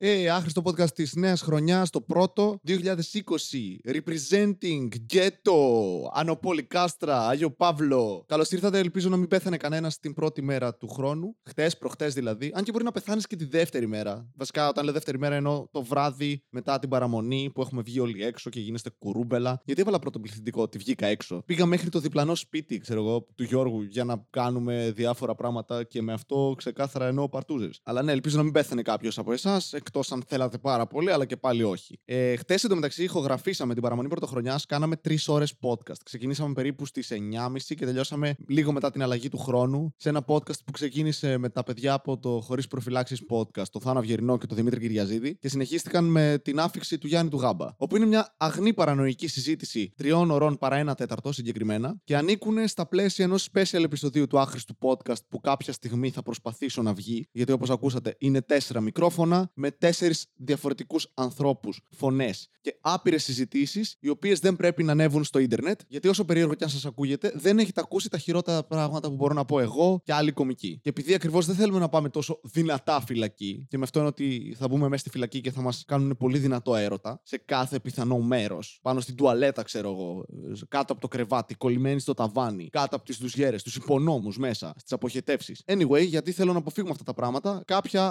Ε, άχρηστο podcast της νέας χρονιάς, το πρώτο, 2020, representing, ghetto, Ανοπόλη Κάστρα, Άγιο Παύλο. Καλώς ήρθατε, ελπίζω να μην πέθανε κανένας την πρώτη μέρα του χρόνου, χτες, προχτές δηλαδή, αν και μπορεί να πεθάνεις και τη δεύτερη μέρα. Βασικά, όταν λέω δεύτερη μέρα εννοώ το βράδυ μετά την παραμονή που έχουμε βγει όλοι έξω και γίνεστε κουρούμπελα. Γιατί έβαλα πρώτο πληθυντικό ότι βγήκα έξω. Πήγα μέχρι το διπλανό σπίτι, ξέρω εγώ, του Γιώργου για να κάνουμε διάφορα πράγματα και με αυτό ξεκάθαρα εννοώ παρτούζε. Αλλά ναι, ελπίζω να μην πέθανε κάποιος από εσάς, εκτός αν θέλατε πάρα πολύ, αλλά και πάλι όχι. Ε, Χθε εντωμεταξύ ηχογραφήσαμε την παραμονή πρωτοχρονιάς, κάναμε τρεις ώρες podcast. Ξεκινήσαμε περίπου στις 9.30 και τελειώσαμε λίγο μετά την αλλαγή του χρόνου σε ένα podcast που ξεκίνησε με τα παιδιά από το Χωρίς Προφυλάξεις podcast, το Θάνο Αυγερινό και το Δημήτρη Κυριαζίδη και συνεχίστηκαν με την άφηξη του Γιάννη του Γάμπα. Όπου είναι μια αγνή παρανοϊκή συζήτηση τριών ωρών παρά ένα τέταρτο συγκεκριμένα και ανήκουν στα πλαίσια ενός special επεισοδίου του άχρηστου podcast που κάποια στιγμή θα προσπαθήσω να βγει, γιατί όπως ακούσατε είναι τέσσερα μικρόφωνα με τέσσερις διαφορετικούς ανθρώπους, φωνές και άπειρες συζητήσεις, οι οποίες δεν πρέπει να ανέβουν στο ίντερνετ, γιατί όσο περίεργο κι αν σας ακούγεται, δεν έχετε ακούσει τα χειρότερα πράγματα που μπορώ να πω εγώ και άλλοι κομικοί. Και επειδή ακριβώς δεν θέλουμε να πάμε τόσο δυνατά φυλακή, και με αυτό είναι ότι θα μπούμε μέσα στη φυλακή και θα μας κάνουν πολύ δυνατό έρωτα σε κάθε πιθανό μέρος, πάνω στην τουαλέτα, ξέρω εγώ, κάτω από το κρεβάτι, κολλημένοι στο ταβάνι, κάτω από τις δουσιέρε, τους υπονόμους μέσα, στις αποχετεύσεις. Anyway, γιατί θέλω να αποφύγουμε αυτά τα πράγματα,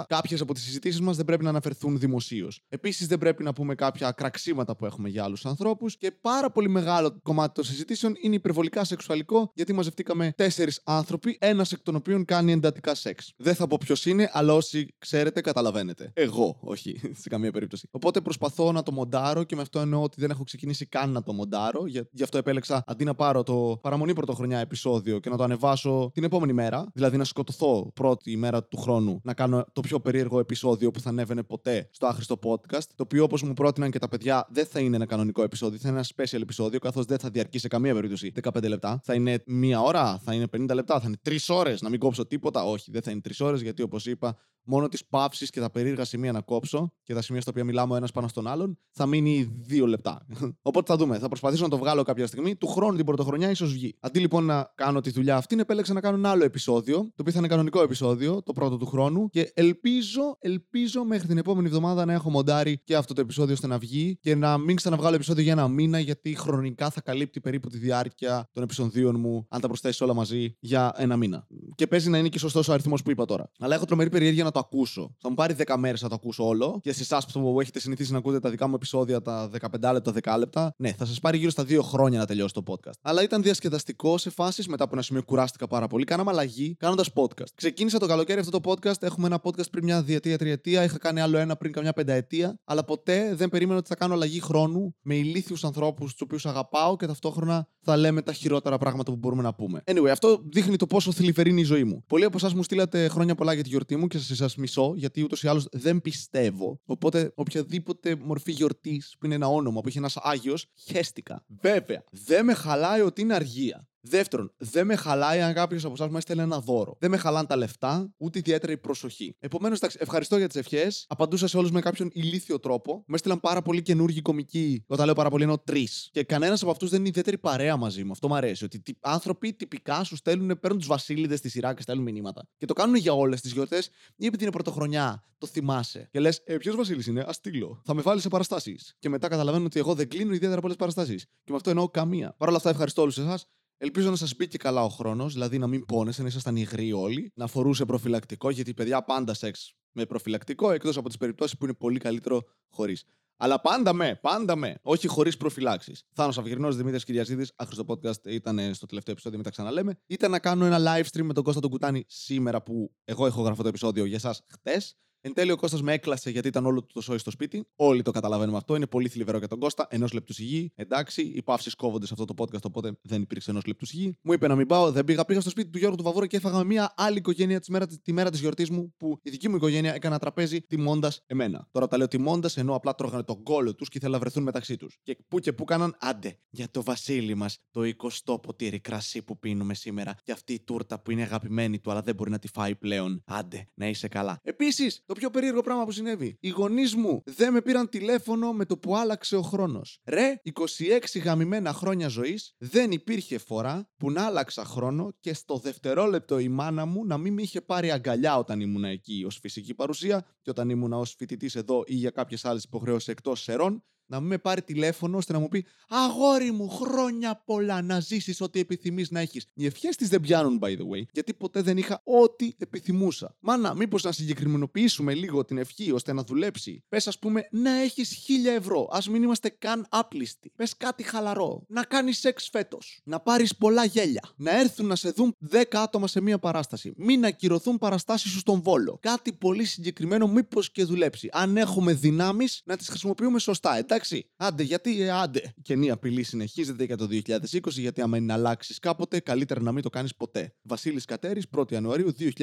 κάποιες από τις συζητήσεις μας δεν πρέπει να αναφερθούν δημοσίως. Επίσης, δεν πρέπει να πούμε κάποια κραξίματα που έχουμε για άλλους ανθρώπους και πάρα πολύ μεγάλο κομμάτι των συζητήσεων είναι υπερβολικά σεξουαλικό, γιατί μαζευτήκαμε τέσσερις άνθρωποι, ένας εκ των οποίων κάνει εντατικά σεξ. Δεν θα πω ποιος είναι, αλλά όσοι ξέρετε, καταλαβαίνετε. Εγώ, όχι, σε καμία περίπτωση. Οπότε προσπαθώ να το μοντάρω και με αυτό εννοώ ότι δεν έχω ξεκινήσει καν να το μοντάρω. Γι' αυτό επέλεξα αντί να πάρω το παραμονή πρωτοχρονιά επεισόδιο και να το ανεβάσω την επόμενη μέρα, δηλαδή να σκοτωθώ πρώτη μέρα του χρόνου, να κάνω το πιο περίεργο επεισόδιο που θα ανέβαινε ποτέ στο άχρηστο podcast. Το οποίο, όπως μου πρότειναν και τα παιδιά, δεν θα είναι ένα κανονικό επεισόδιο, θα είναι ένα special επεισόδιο, καθώς δεν θα διαρκεί σε καμία περίπτωση 15 λεπτά. Θα είναι μία ώρα, θα είναι 50 λεπτά, θα είναι 3 ώρες, να μην κόψω τίποτα. Όχι, δεν θα είναι 3 ώρες, γιατί όπως είπα, μόνο τις παύσεις και τα περίεργα σημεία να κόψω και τα σημεία στα οποία μιλάμε ο ένας πάνω στον άλλον, θα μείνει 2 λεπτά. Οπότε θα δούμε. Θα προσπαθήσω να το βγάλω κάποια στιγμή. Του χρόνου την πρωτοχρονιά ίσως βγει. Αντί λοιπόν να κάνω τη δουλειά αυτή, επέλεξα να κάνω ένα άλλο επεισόδιο, το οποίο θα είναι κανονικό επεισόδιο, το πρώτο του χρόνου. Και ελπίζω, ελπίζω μέχρι την επόμενη εβδομάδα να έχω μοντάρει και αυτό το επεισόδιο ώστε να βγει και να μην ξαναβγάλω επεισόδιο για ένα μήνα, γιατί χρονικά θα καλύπτει περίπου τη διάρκεια των επεισοδίων μου, αν τα προσθέσει όλα μαζί, για ένα μήνα. Και παίζει να είναι και σωστός ο αριθμός που είπα τώρα. Αλλά έχω τρομερή περιέργεια να το ακούσω. Θα μου πάρει 10 μέρες να το ακούσω όλο. Και σε εσά που έχετε συνηθίσει να ακούτε τα δικά μου επεισόδια τα 15 λεπτά, 10 λεπτά, ναι, θα σας πάρει γύρω στα 2 χρόνια να τελειώσει το podcast. Αλλά ήταν διασκεδαστικό σε φάσεις μετά από ένα σημείο κουράστηκα πάρα πολύ. Κάναμε αλλαγή κάνοντας podcast. Ξεκίνησα το καλοκαίρι αυτό το podcast. Έχουμε ένα podcast πριν μια διετία, τριετία. Είχα κάνει άλλο ένα πριν καμιά πενταετία. Αλλά ποτέ δεν περίμενα ότι θα κάνω αλλαγή χρόνου με ηλίθιους ανθρώπους τους οποίους αγαπάω και ταυτόχρονα θα λέμε τα χειρότερα πράγματα που μπορούμε να πούμε. Anyway, αυτό δείχνει το πόσο θλιβερή είναι η ζωή μου. Πολλοί από εσάς μου στείλατε χρόνια πολλά για τη γιορτή μου και σας μισώ, γιατί ούτως ή άλλως δεν πιστεύω. Οπότε, οποιαδήποτε μορφή γιορτής που είναι ένα όνομα που έχει ένας Άγιος, χέστηκα. Βέβαια, δεν με χαλάει ότι είναι αργία. Δεύτερον, δεν με χαλάει αν κάποιος από εσάς μου έστελνε ένα δώρο. Δεν με χαλάνε τα λεφτά, ούτε ιδιαίτερη προσοχή. Επομένως, ευχαριστώ για τις ευχές. Απαντούσα σε όλους με κάποιον ηλίθιο τρόπο. Με έστειλαν πάρα πολύ καινούργιοι κομικοί. Όταν λέω πάρα πολύ, εννοώ τρεις. Και κανένας από αυτούς δεν είναι ιδιαίτερη παρέα μαζί μου. Αυτό μου αρέσει. Ότι άνθρωποι τυπικά σου στέλνουν, παίρνουν τους βασίλειδες στη σειρά και στέλνουν μηνύματα. Και το κάνουν για όλες τις γιορτές ή επειδή είναι πρωτοχρονιά, το θυμάσαι. Και λες, ε, ποιος βασίλης είναι, ας στείλω. Θα με βάλει σε παραστάσεις. Και μετά καταλαβαίνω ότι εγώ δεν κλείνω ιδιαίτερα πολλές παραστάσεις. Και με αυτό εννοώ καμία. Παρ' όλα αυτά, ευχαριστώ όλους εσάς. Ελπίζω να σας μπήκε καλά ο χρόνος, δηλαδή να μην πόνεσαι, να ήσασταν υγροί όλοι, να φορούσε προφυλακτικό, γιατί παιδιά πάντα σεξ με προφυλακτικό, εκτός από τις περιπτώσεις που είναι πολύ καλύτερο χωρίς. Αλλά πάντα με, πάντα με, όχι χωρίς προφυλάξεις. Θάνος Αυγερινός, Δημήτρης Κυριαζίδης, άχρηστο podcast ήταν στο τελευταίο επεισόδιο, μετά ξαναλέμε. Ήταν να κάνω ένα live stream με τον Κώστα τον Κουτάνη σήμερα που εγώ έχω γραφεί το επεισόδιο για εσάς χτες. Εν τέλει, ο Κώστας με έκλασε γιατί ήταν όλο του το σόι στο σπίτι. Όλοι το καταλαβαίνουμε αυτό. Είναι πολύ θλιβερό για τον Κώστα. Ενός λεπτού σιγή. Εντάξει, οι παύσεις κόβονται σε αυτό το podcast, οπότε δεν υπήρξε ενός λεπτού σιγή. Μου είπε να μην πάω, δεν πήγα. Πήγα στο σπίτι του Γιώργου του Βαβόρα και έφαγα μια άλλη οικογένεια τη μέρα, τη μέρα της γιορτής μου που η δική μου οικογένεια έκανε τραπέζι τιμώντας εμένα. Τώρα τα λέω τιμώντας ενώ απλά τρώγανε τον κόλλο τους και ήθελα να βρεθούν μεταξύ τους. Και που και που κάναν άντε για το βασίλη μας το 20 ποτήρι κρασί που πίνουμε σήμερα και αυτή η τούρτα που είναι αγαπημένη του αλλά δεν μπορεί να τη φάει πλέον. Άντε να είσαι καλά. Επίσης, Το πιο περίεργο πράγμα που συνέβη. Οι γονείς μου δεν με πήραν τηλέφωνο με το που άλλαξε ο χρόνος. Ρε, 26 γαμημένα χρόνια ζωής δεν υπήρχε φορά που να άλλαξα χρόνο και στο δευτερόλεπτο η μάνα μου να μην με είχε πάρει αγκαλιά όταν ήμουν εκεί ως φυσική παρουσία και όταν ήμουν ως φοιτητής εδώ ή για κάποιες άλλες υποχρεώσεις εκτός σερών να μην με πάρει τηλέφωνο ώστε να μου πει Αγόρι μου, χρόνια πολλά να ζήσεις ό,τι επιθυμείς να έχεις. Οι ευχές της δεν πιάνουν, by the way, γιατί ποτέ δεν είχα ό,τι επιθυμούσα. Μάνα, μήπως να συγκεκριμενοποιήσουμε λίγο την ευχή ώστε να δουλέψει. Πες, ας πούμε, να έχεις χίλια ευρώ. Α μην είμαστε καν άπλιστοι. Πες κάτι χαλαρό. Να κάνεις σεξ φέτος. Να πάρεις πολλά γέλια. Να έρθουν να σε δουν 10 άτομα σε μία παράσταση. Μην ακυρωθούν παραστάσεις σου στον βόλο. Κάτι πολύ συγκεκριμένο, μήπως και δουλέψει. Αν έχουμε δυνάμεις, να τις χρησιμοποιούμε σωστά. Εντάξει εντάξει. Άντε, γιατί ε, άντε. Καινή απειλή συνεχίζεται για το 2020, γιατί άμα είναι να αλλάξεις κάποτε, καλύτερα να μην το κάνεις ποτέ. Βασίλης Κατέρης, 1η Ιανουαρίου 2020.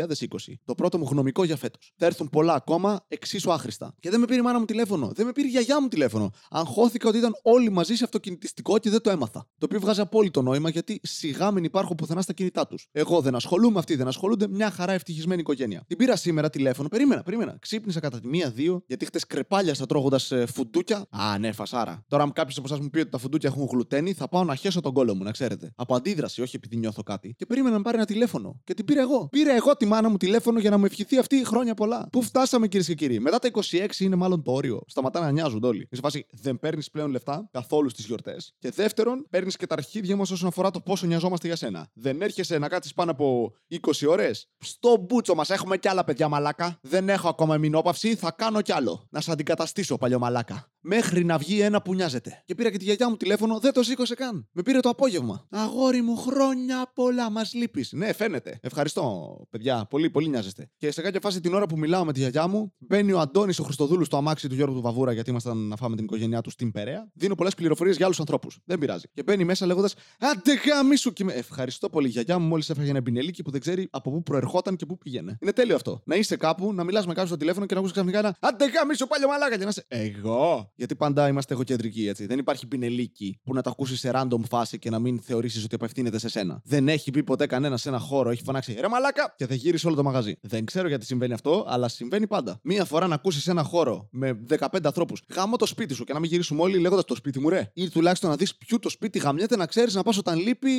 Το πρώτο μου γνωμικό για φέτος. Θα έρθουν πολλά ακόμα εξίσου άχρηστα. Και δεν με πήρε η μάνα μου τηλέφωνο. Δεν με πήρε η γιαγιά μου τηλέφωνο. Αγχώθηκα ότι ήταν όλοι μαζί σε αυτοκινητιστικό και δεν το έμαθα. Το οποίο βγάζει απόλυτο νόημα γιατί σιγά μην υπάρχουν πουθενά στα κινητά τους. Εγώ δεν ασχολούμαι, αυτοί δεν ασχολούνται. Μια χαρά ευτυχισμένη οικογένεια. Την πήρα σήμερα τηλέφωνο. Περίμενα, περίμενα. Ξύπνησα κατά τη μία-δύο γιατί χτες κρεπάλιασα τρώγοντας ε, φουντούκια. Α, ναι, φασάρα. Τώρα, αν κάποιος από εσάς μου πει ότι τα φουντούκια έχουν γλουτένι, θα πάω να χέσω τον κόλο μου, να ξέρετε. Από αντίδραση, όχι επειδή νιώθω κάτι. Και περίμενα να πάρει ένα τηλέφωνο. Και την πήρε εγώ. Πήρε εγώ τη μάνα μου τηλέφωνο για να μου ευχηθεί αυτή χρόνια πολλά. Πού φτάσαμε, κυρίες και κύριοι; Μετά τα 26 είναι μάλλον το όριο. Σταματά να νοιάζουν όλοι. Σε φάση δεν παίρνεις πλέον λεφτά καθόλου στις γιορτές. Και δεύτερον, παίρνεις και τα αρχίδια μας όσον αφορά το πόσο νοιαζόμαστε για σένα. Δεν έρχεσαι να κάτσεις πάνω από 20 ώρες; Στο μπούτσο μας έχουμε κι άλλα παιδιά μαλάκα. Δεν έχω ακόμα μηνόπαυση, θα κάνω κι άλλο. Να σε αντικαταστήσω παλιό μαλάκα μέχρι να βγει ένα που νοιάζεται. Και πήρα και τη γιαγιά μου τηλέφωνο, δεν το σήκωσε καν. Με πήρε το απόγευμα. Αγόρι μου, χρόνια πολλά, μας λείπεις. Ναι, φαίνεται. Ευχαριστώ, παιδιά. Πολύ, πολύ νοιάζεστε. Και σε κάποια φάση την ώρα που μιλάω με τη γιαγιά μου, μπαίνει ο Αντώνης ο Χριστοδούλου στο αμάξι του Γιώργου του Βαβούρα, γιατί ήμασταν να φάμε την οικογένειά του στην Περαία. Δίνω πολλές πληροφορίες για άλλους ανθρώπους. Δεν πειράζει. Και μπαίνει μέσα λέγοντας Άντε γάμι Και με... Ευχαριστώ πολύ, γιαγιά μου μόλις έφαγε ένα μπινελίκι που δεν ξέρει από πού προερχόταν και πού πήγαινε. Είναι τέλειο αυτό. Να είσαι κάπου, να μιλάς με κάποιον στο τηλέφωνο και να ακούσει ξαφνικά ένα Άντε γάμι πάλι μαλάκα και να είσαι Εγώ. Γιατί πάντα είμαστε εγωκεντρικοί, έτσι. Δεν υπάρχει πινελίκι που να το ακούσεις σε random φάση και να μην θεωρήσεις ότι απευθύνεται σε σένα. Δεν έχει πει ποτέ κανένα σε ένα χώρο, έχει φωνάξει ρε μαλάκα και θα γύρισε όλο το μαγαζί. Δεν ξέρω γιατί συμβαίνει αυτό, αλλά συμβαίνει πάντα. Μία φορά να ακούσεις ένα χώρο με 15 ανθρώπους, γάμω το σπίτι σου και να μην γυρίσουμε όλοι λέγοντας το σπίτι μου, ρε. Ή τουλάχιστον να δεις ποιο το σπίτι γαμιέται να ξέρεις να πας όταν λείπει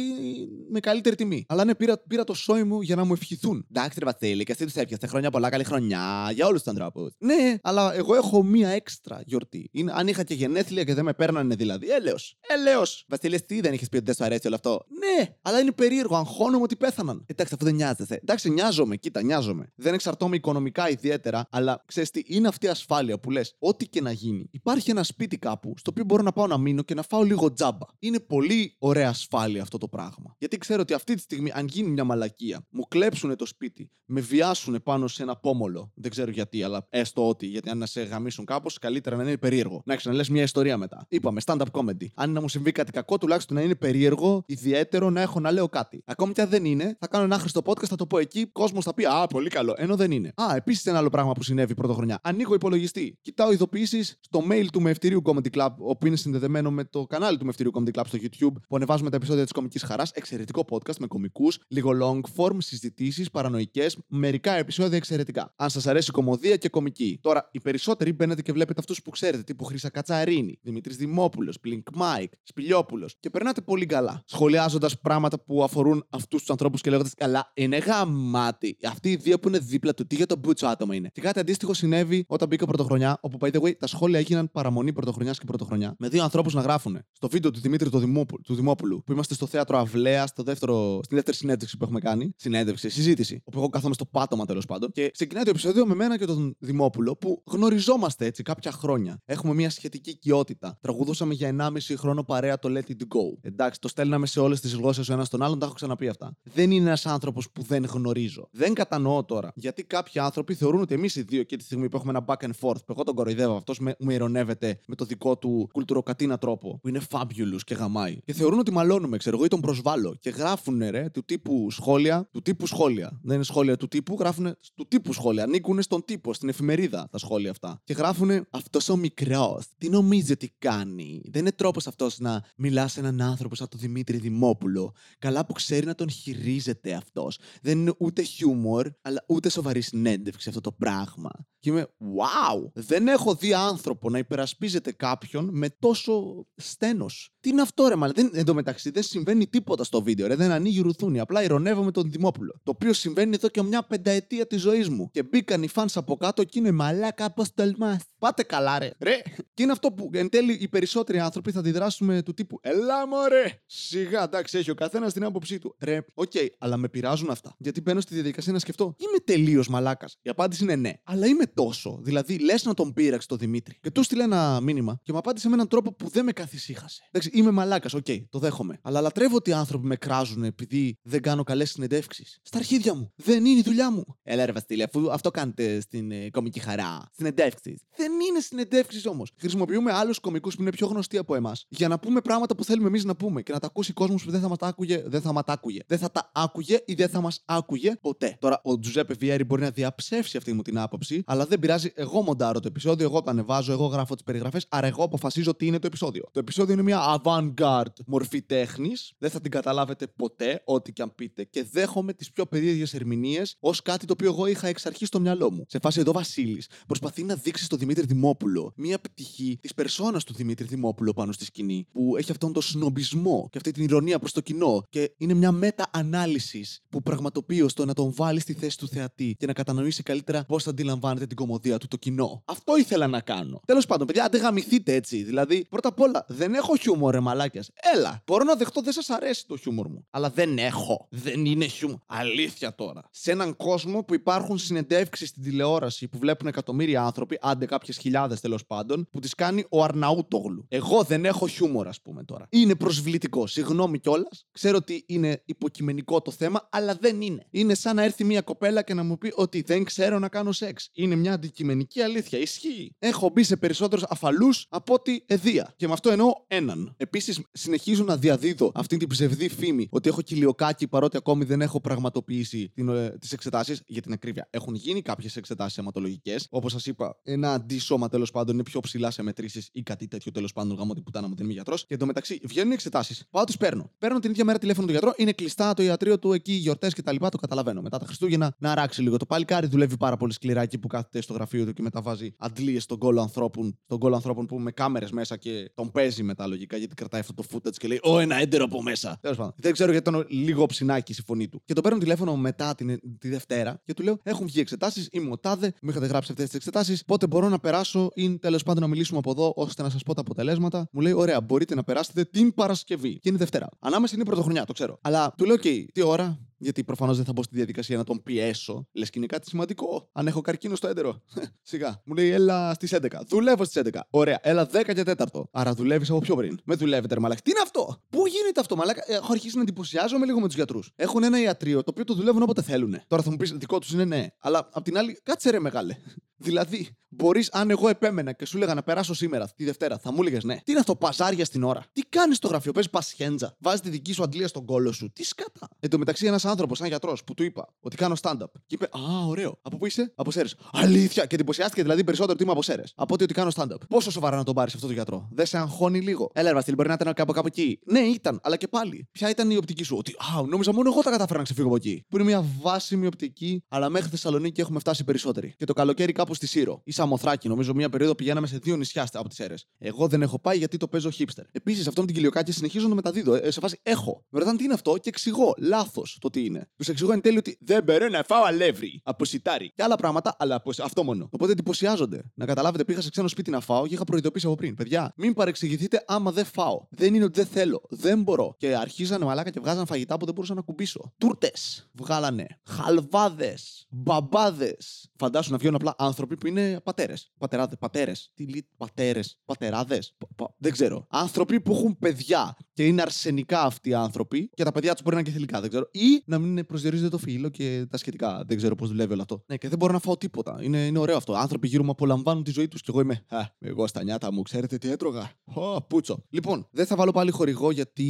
με καλύτερη τιμή. Αλλά ναι, πήρα, πήρα το σόι μου για να μου ευχηθούν. Εντάξει, ρε Βασίλη, και εσύ του έπιαστε χρόνια πολλά, καλή χρονιά για όλους τους ανθρώπους. Ναι, αλλά εγώ έχω μία έξτρα γιορτή. Είναι, αν είχα και γενέθλια και δεν με παίρνανε δηλαδή. Έλεω. Έλεω. Βασίλη, τι δεν είχες πει ότι δεν σου αρέσει όλο αυτό. Ναι, αλλά είναι περίεργο. Αγχώνομαι ότι πέθαναν. Εντάξει, αφού δεν νοιάζεσαι. Εντάξει, νοιάζομαι, κοίτα, νοιάζομαι. Δεν εξαρτώμαι οικονομικά ιδιαίτερα, αλλά ξέρεις τι, είναι αυτή η ασφάλεια που λες, ό,τι και να γίνει. Υπάρχει ένα σπίτι κάπου στο οποίο μπορώ να πάω να μείνω και να φάω λίγο τζάμπα. Είναι πολύ ωραία ασφάλεια αυτό το πράγμα. Γιατί ξέρω ότι αυτή τη στιγμή, αν γίνει μια μαλακία, μου κλέψουν το σπίτι, με βιάσουν πάνω σε ένα πόμολο. Δεν ξέρω γιατί, αλλά έστω ότι, γιατί αν να σε γαμίσουν κάπως, καλύτερα να είναι περίεργο. Να ξαναλέ μια ιστορία μετά. Είπαμε, stand-up comedy. Αν να μου συμβεί κάτι κακό, τουλάχιστον να είναι περίεργο, ιδιαίτερο, να έχω να λέω κάτι. Ακόμη και αν δεν είναι, θα κάνω ένα άχρηστο podcast, θα το πω εκεί, κόσμος θα πει Α, πολύ καλό. Ενώ δεν είναι. Α, επίσης ένα άλλο πράγμα που συνέβη πρωτοχρονιά. Ανοίγω υπολογιστή. Κοιτάω ειδοποιήσεις στο mail του Μευτηρίου Comedy Club, όπου είναι συνδεδεμένο με το κανάλι του Μευτηρίου Comedy Club στο YouTube, που ανεβάζουμε τα επεισόδια της κομικής χαράς. Εξαιρετικό podcast με κομικούς, λίγο long form, συζητήσεις, παρανοϊκές, μερικά επεισόδια εξαιρετικά. Αν σας αρέσει κομμωδία και κομική. Τώρα, οι περισσότεροι μπαίνετε και βλέπετε αυτούς που ξέρετε, τύπου Χρήσα Κατσαρίνη, Δημήτρη Δημόπουλος, Blink Mike, Σπιλιόπουλο. Και περνάτε πολύ καλά. Σχολιάζοντας πράγματα που αφορούν αυτούς τους ανθρώπους και λέγοντας Καλά, είναι γαμάτι. Αυτοί οι δύο που είναι δίπλα του, τι για τον μπούτσο άτομα είναι. Και κάτι αντίστοιχο συνέβη όταν μπήκα πρωτοχρονιά, όπου by the way τα σχόλια έγιναν παραμονή πρωτοχρονιάς και πρωτοχρονιά. Με δύο ανθρώπους να γράφουν. Στο βίντεο του Δημήτρη του, Δημόπουλου, του Δημόπουλου, που είμαστε στο θέατρο Αυλαία, στο δεύτερο, στην δεύτερη συνέντευξη που έχουμε κάνει. Συνέντευξη, συζήτηση. Όπου εγώ καθόμαι στο πάτωμα τέλος πάντων. Και ξεκινάει το επεισόδιο με μένα και τον Δημόπουλο, που γνωριζόμαστε έτσι κάποια χρόνια. Έχουμε μια σχετική οικειότητα. Τραγουδούσαμε για 1,5 χρόνο παρέα το Let It Go. Εντάξει, το στέλναμε σε όλες τις γλώσσες ο ένας τον άλλον, τα έχω ξαναπεί αυτά. Δεν είναι ένας άνθρωπος που δεν γνωρίζω. Δεν κατανοώ τώρα γιατί κάποιοι άνθρωποι θεωρούν ότι εμείς οι δύο και τη στιγμή που έχουμε ένα back and forth, που εγώ τον κοροϊδεύω, αυτός με, μου ειρωνεύεται με το δικό του κουλτουροκατίνα τρόπο, που είναι fabulous και γαμάει. Και θεωρούν ότι μαλώνουμε, ξέρω εγώ, ή τον προσβάλλω. Και γράφουν ρε του τύπου σχόλια, του τύπου σχόλια. Δεν είναι σχόλια του τύπου, γράφουν του τύπου σχόλια. Ανήκουν στον τύπο, στην εφημερίδα τα σχόλια αυτά. Και γράφουν αυτός ο μικρός αυτό, τι νομίζει ότι κάνει; Δεν είναι τρόπος αυτός να μιλάς σε έναν άνθρωπο σαν τον Δημήτρη Δημόπουλο. Καλά που ξέρει να τον χειρίζεται αυτός. Δεν είναι ούτε χιούμορ, αλλά ούτε σοβαρή συνέντευξη αυτό το πράγμα. Και είμαι, wow! Δεν έχω δει άνθρωπο να υπερασπίζεται κάποιον με τόσο στένος. Τι είναι αυτό, ρε, μάλλον. Εν τω μεταξύ δεν συμβαίνει τίποτα στο βίντεο, ρε. Δεν ανοίγει ρουθούνη. Απλά ηρωνεύομαι τον Δημόπουλο. Το οποίο συμβαίνει εδώ και μια πενταετία της ζωής μου. Και μπήκαν οι φαν από κάτω και είναι μαλάκα, πώ τολμά. Πάτε καλά, ρε. ρε. Και είναι αυτό που εν τέλει οι περισσότεροι άνθρωποι θα αντιδράσουμε του τύπου Έλα, μωρέ! Σιγά, εντάξει, έχει ο καθένας την άποψή του. Ρε, OK, okay, αλλά με πειράζουν αυτά. Γιατί μπαίνω στη διαδικασία να σκεφτώ, είμαι τελείως μαλάκας. Η απάντηση είναι ναι. Αλλά είμαι τόσο. Δηλαδή, λες να τον πείραξε το Δημήτρη. Και του έστειλα ένα μήνυμα και μου απάντησε με έναν τρόπο που δεν με καθησύχασε. Εντάξει, είμαι μαλάκας, OK, okay, το δέχομαι. Αλλά λατρεύω ότι οι άνθρωποι με κράζουν επειδή δεν κάνω καλές συνεντεύξεις. Στα αρχίδια μου. Δεν είναι η δουλειά μου. Έλα, ρε Βασίλη, αφού αυτό κάνετε στην ε, κομική χαρά. Συνεντεύξεις. Δεν είναι συνεντεύξεις όμως. Χρησιμοποιούμε άλλους κομικούς που είναι πιο γνωστοί από εμάς για να πούμε πράγματα που θέλουμε εμείς να πούμε και να τα ακούσει κόσμος που δεν θα μας τα άκουγε, δεν θα μας τα άκουγε. Δεν θα τα άκουγε ή δεν θα μας άκουγε ποτέ. Τώρα, ο Τζουζέπε Βιέρη μπορεί να διαψεύσει αυτή μου την άποψη, αλλά δεν πειράζει. Εγώ μοντάρω το επεισόδιο, εγώ το ανεβάζω, εγώ γράφω τις περιγραφές, άρα εγώ αποφασίζω τι είναι το επεισόδιο. Το επεισόδιο είναι μια avant-garde μορφή τέχνης. Δεν θα την καταλάβετε ποτέ, ό,τι και αν πείτε. Και δέχομαι τις πιο περίεργες ερμηνείες ως κάτι το οποίο εγώ είχα εξ αρχής στο μυαλό μου. Σε φάση εδώ Βασίλης προσπαθεί να δείξει στο Δημήτρη Δημόπουλο μία πτυχή της περσόνας του Δημήτρη Δημόπουλο πάνω στη σκηνή, που έχει αυτόν τον σνομπισμό και αυτή την ηρωνία προς το κοινό. Και είναι μια μετα-ανάλυσης που πραγματοποιεί ώστε να τον βάλει στη θέση του θεατή και να κατανοήσει καλύτερα πώς αντιλαμβάνεται την κομμωδία του το κοινό. Αυτό ήθελα να κάνω. Τέλος πάντων, παιδιά, δεν γαμηθείτε έτσι. Δηλαδή, πρώτα απ' όλα, δεν έχω χιούμορ, ρε μαλάκια. Έλα, μπορώ να δεχτώ, δεν σας αρέσει το χιούμορ μου. Αλλά δεν έχω. Δεν είναι χιούμορ. Αλήθεια τώρα. Σε έναν κόσμο που υπάρχουν συνεντεύξεις στην τηλεόραση που βλέπουν εκατομμύρια άνθρωποι, άντε κάποιες χιλιάδες τέλος πάντων, που τις κάνει ο Αρναούτογλου. Εγώ δεν έχω χιούμορ, ας πούμε τώρα. Είναι προσβλητικό. Συγγνώμη κιόλας. Ξέρω ότι είναι υποκειμενικό το θέμα, αλλά δεν είναι. Είναι σαν να έρθει μια κοπέλα και να μου πει ότι δεν ξέρω να κάνω σεξ. Είναι μια αντικειμενική αλήθεια. Ισχύει. Έχω μπει σε περισσότερους αφαλούς από ότι εδία. Και με αυτό εννοώ έναν. Επίσης, συνεχίζω να διαδίδω αυτή την ψευδή φήμη ότι έχω κυλιοκάκι παρότι ακόμη δεν έχω πραγματοποιήσει ε, τις εξετάσεις. Για την ακρίβεια, έχουν γίνει κάποιες εξετάσεις αιματολογικές. Όπως σας είπα, ένα αντίσωμα τέλος πάντων είναι πιο ψηλά σε μετρήσεις ή κάτι τέτοιο τέλος πάντων γάμο την πουτάνα μου δεν είμαι γιατρός. Και εντωμεταξύ βγαίνουν εξετάσεις. Πάω, τις παίρνω. Παίρνω την ίδια μέρα τηλέφωνο του γιατρό, είναι κλειστά το ιατρείο του εκεί, γιορτές κτλ. Το καταλαβαίνω. Μετά τα Χριστούγεννα να αράξει λίγο. Το παλικάρι δουλεύει πάρα πολύ σκληρά εκεί που κάθεται στο γραφείο του και μεταβάζει αντλίες στον κόλλο ανθρώπων, στον κόλλο ανθρώπων που με κάμερες μέσα και τον παίζει μετά λογικά γιατί κρατάει αυτό το footage και λέει Ω, ένα έντερο από μέσα. Τέλος πάντων. Δεν ξέρω γιατί ήταν λίγο ψινάκι η φωνή του. Και το παίρνω τηλέφωνο μετά την, τη Δευτέρα και του λέω: Έχουν βγει εξετάσεις, είμαι ο Τάδε, μου είχατε γράψει αυτές τις εξετάσεις. Πότε μπορώ να περάσω ή τέλος πάντων να μιλήσουμε από εδώ ώστε να σας πω τα αποτελέσματα. Μου λέει: Ωραία, μπορείτε να περάσετε την Παρασκευή. Και είναι Δευτέρα. Ανάμεσα είναι πρωτοχρονιά, το ξέρω. Αλλά του λέω: OK, τι ώρα, γιατί προφανώς δεν θα μπω στη διαδικασία να τον πιέσω. Λες και είναι κάτι σημαντικό. Αν έχω καρκίνο στο έντερο. Σιγά. Μου λέει, έλα στις 11. Δουλεύω στις 11. Ωραία. Έλα 10 και 4. Άρα δουλεύεις από πιο πριν. Με δουλεύετε, ρε μαλακ. Τι είναι αυτό; Πού γίνεται αυτό, μαλακ. Έχω αρχίσει να εντυπωσιάζομαι λίγο με τους γιατρούς. Έχουν ένα ιατρείο το οποίο το δουλεύουν όποτε θέλουν. Τώρα θα μου πεις δικό τους είναι ναι. Αλλά απ' την άλλη, κάτσε ρε μεγάλε. Δηλαδή, μπορείς, αν εγώ επέμενα και σου έλεγα να περάσω σήμερα, τη Δευτέρα, θα μου έλεγες ναι. Τι είναι αυτό, παζάρια στην ώρα; Τι κάνεις στο γραφείο, παίζει πασχέντζα. Βάζεις τη δική σου αντλία στον κόλο σου. Τι σκάτα. Εν τω μεταξύ, ένας άνθρωπος, ένα γιατρός που του είπα ότι κάνω stand-up. Και είπε, Α, ωραίο. Από πού είσαι, από Σέρες. Αλήθεια. Και εντυπωσιάστηκε δηλαδή περισσότερο ότι είμαι από Σέρες. Από ότι, ότι κάνω stand-up. Πόσο σοβαρά να τον πάρεις αυτό το γιατρό. Δεν σε αγχώνει λίγο. Έλα, Βαστήλ, μπορεί να ήταν κάπου, κάπου εκεί. Ναι, ήταν, αλλά και πάλι. Ποια ήταν η οπτική σου; Ότι, Α, νόμιζα μόνο εγώ τα κατάφερα να ξεφύγω από εκεί. Που είναι μια βάσιμη οπτική, αλλά μέχρι Θεσσαλονίκη έχουμε φτάσει περισσότεροι. Και το καλοκαίρι κάπου στη Σύρο. Ή Σαμοθράκη, νομίζω μια περίοδο πηγαίναμε σε δύο νησιά από τις αίρε. Εγώ δεν έχω πάει γιατί το παίζω hipster. Επίσης, αυτό με την κοιλιοκάκια συνεχίζω να το μεταδίδω. Ε, σε φάση έχω. Με ρωτάνε τι είναι αυτό και εξηγώ. Λάθος το τι είναι. Τους εξηγώ εν τέλει ότι δεν μπορώ να φάω αλεύρι. Από σιτάρι. Και άλλα πράγματα, αλλά από αυτό μόνο. Οπότε εντυπωσιάζονται. Να καταλάβετε, πήγα σε ξένο σπίτι να φάω και είχα προειδοποιήσει από πριν. Παιδιά, μην παρεξηγηθείτε άμα δεν φάω. Δεν είναι ότι δεν θέλω. Δεν μπορώ. Και αρχίζανε μαλάκα και βγάζαν φαγητά που δεν μπορούσα να κουμπίσω. Τούρτες βγάλανε. Χαλβάδες. Μπαμπάδες. Φαντάσου να βγαίνουν απλά άνθρωποι που είναι πατέρες. Πατεράδε, πατέρες. Τι λέει, πατέρες, πατεράδες. Δεν ξέρω. Άνθρωποι που έχουν παιδιά και είναι αρσενικά αυτοί οι άνθρωποι και τα παιδιά τους μπορεί να είναι και θηλυκά, δεν ξέρω. Ή να μην προσδιορίζεται το φίλο και τα σχετικά. Δεν ξέρω πώς δουλεύει όλο αυτό. Ναι, και δεν μπορώ να φάω τίποτα. Είναι, είναι ωραίο αυτό. Άνθρωποι γύρω μου απολαμβάνουν τη ζωή τους και εγώ είμαι. Α, εγώ στα νιάτα μου, ξέρετε τι έτρωγα; Ω, πούτσο. Λοιπόν, δεν θα βάλω πάλι χορηγό γιατί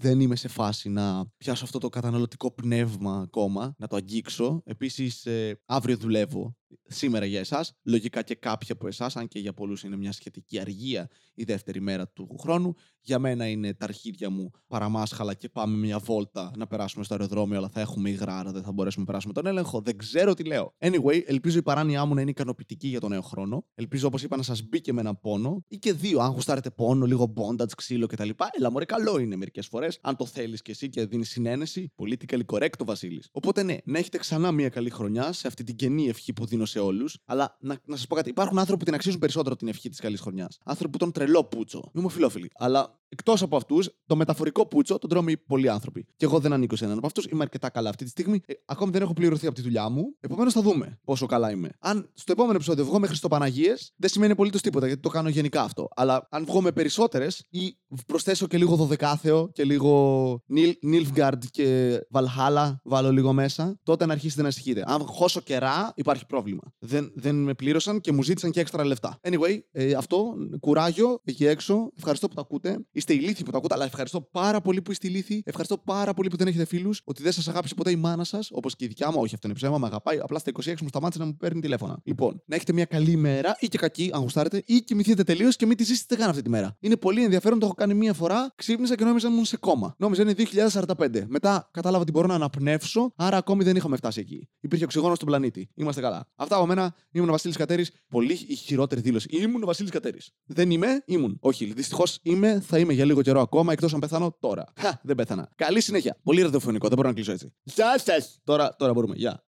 δεν είμαι σε φάση να πιάσω αυτό το καταναλωτικό πνεύμα ακόμα, να το αγγίξω. Επίσης, ε, αύριο δουλεύω σήμερα για εσάς. Λογικά και κάποιοι από εσάς, αν και για πολλούς είναι μια σχετική αργία η δεύτερη μέρα του χρόνου. Για μένα είναι τα αρχίδια μου παραμάσχαλα και πάμε μια βόλτα να περάσουμε στο αεροδρόμιο, αλλά θα έχουμε υγρά, άρα δεν θα μπορέσουμε να περάσουμε τον έλεγχο. Δεν ξέρω τι λέω. Anyway, ελπίζω η παράνοιά μου να είναι ικανοποιητική για τον νέο χρόνο. Ελπίζω, όπως είπα, να σας μπει και με έναν πόνο ή και δύο. Αν γουστάρετε πόνο, λίγο bondage, ξύλο κτλ. Έλα, μωρέ, καλό είναι μερικές φορές. Αν το θέλεις κι εσύ και δίνεις συνένεση, politically correct ο Βασίλης. Οπότε ναι, να έχετε ξανά μια καλή χρονιά σε αυτή την κενή ευχή που δίνω σε όλους. Αλλά να, να σας πω κάτι, υπάρχουν άνθρωποι που την αξίζουν περισσότερο την ευχή της καλής χρονιάς. Άνθρωποι που τον τρελό πούτσο. Είμαι φιλόφιλοι. Αλλά Εκτός από αυτούς, το μεταφορικό πούτσο τον τρώμε πολλοί άνθρωποι. Και εγώ δεν ανήκω σε έναν από αυτούς. Είμαι αρκετά καλά αυτή τη στιγμή. Ε, ακόμη δεν έχω πληρωθεί από τη δουλειά μου. Επομένως θα δούμε πόσο καλά είμαι. Αν στο επόμενο επεισόδιο βγω μέχρι στο Παναγίες, δεν σημαίνει απολύτως τίποτα γιατί το κάνω γενικά αυτό. Αλλά αν βγω με περισσότερες ή προσθέσω και λίγο δωδεκάθεο και λίγο Νίλφγκαρντ και Βαλχάλα, βάλω λίγο μέσα, τότε να αρχίσετε να ησυχείτε. Αν χώσω κερά, υπάρχει πρόβλημα. Δεν, δεν με πλήρωσαν και μου ζήτησαν και έξτρα λεφτά. Anyway, ε, αυτό, κουράγιο εκεί έξω. Ευχαριστώ που τα ακούτε. Είστε ηλίθιοι που το ακούτε, αλλά ευχαριστώ πάρα πολύ που είστε ηλίθιοι. Ευχαριστώ πάρα πολύ που δεν έχετε φίλους. Ότι δεν σας αγάπησε ποτέ η μάνα σας, όπως και η δικιά μου. Όχι, αυτό είναι ψέμα, με αγαπάει. Απλά στα 26 μου σταμάτησε να μου παίρνει τηλέφωνα. Λοιπόν, να έχετε μια καλή μέρα ή και κακή, αν γουστάρετε, ή κοιμηθείτε τελείως και μην τη ζήσετε καν αυτή τη μέρα. Είναι πολύ ενδιαφέρον, το έχω κάνει μία φορά, ξύπνησα και νόμιζα ήμουν σε κόμμα. Νόμιζα είναι 2045. Μετά κατάλαβα ότι μπορώ να αναπνεύσω, άρα ακόμη δεν είχαμε φτάσει εκεί. Υπήρχε οξυγόνο στον πλανήτη. Είμαστε καλά. Αυτά από μένα. Ήμουν ο Βασίλης Κατέρης. Πολύ η χειρότερη δήλωση. Ήμουν ο Βασίλης Κατέρης. Δεν είμαι, ήμουν. Όχι, δυστυχώς είμαι, θα είμαι για λίγο καιρό ακόμα, εκτός αν πεθάνω τώρα. Χα, δεν πέθανα. Καλή συνέχεια. Πολύ ραδιοφωνικό, δεν μπορώ να κλείσω έτσι. Γεια σας! Τώρα, τώρα μπορούμε. Γεια.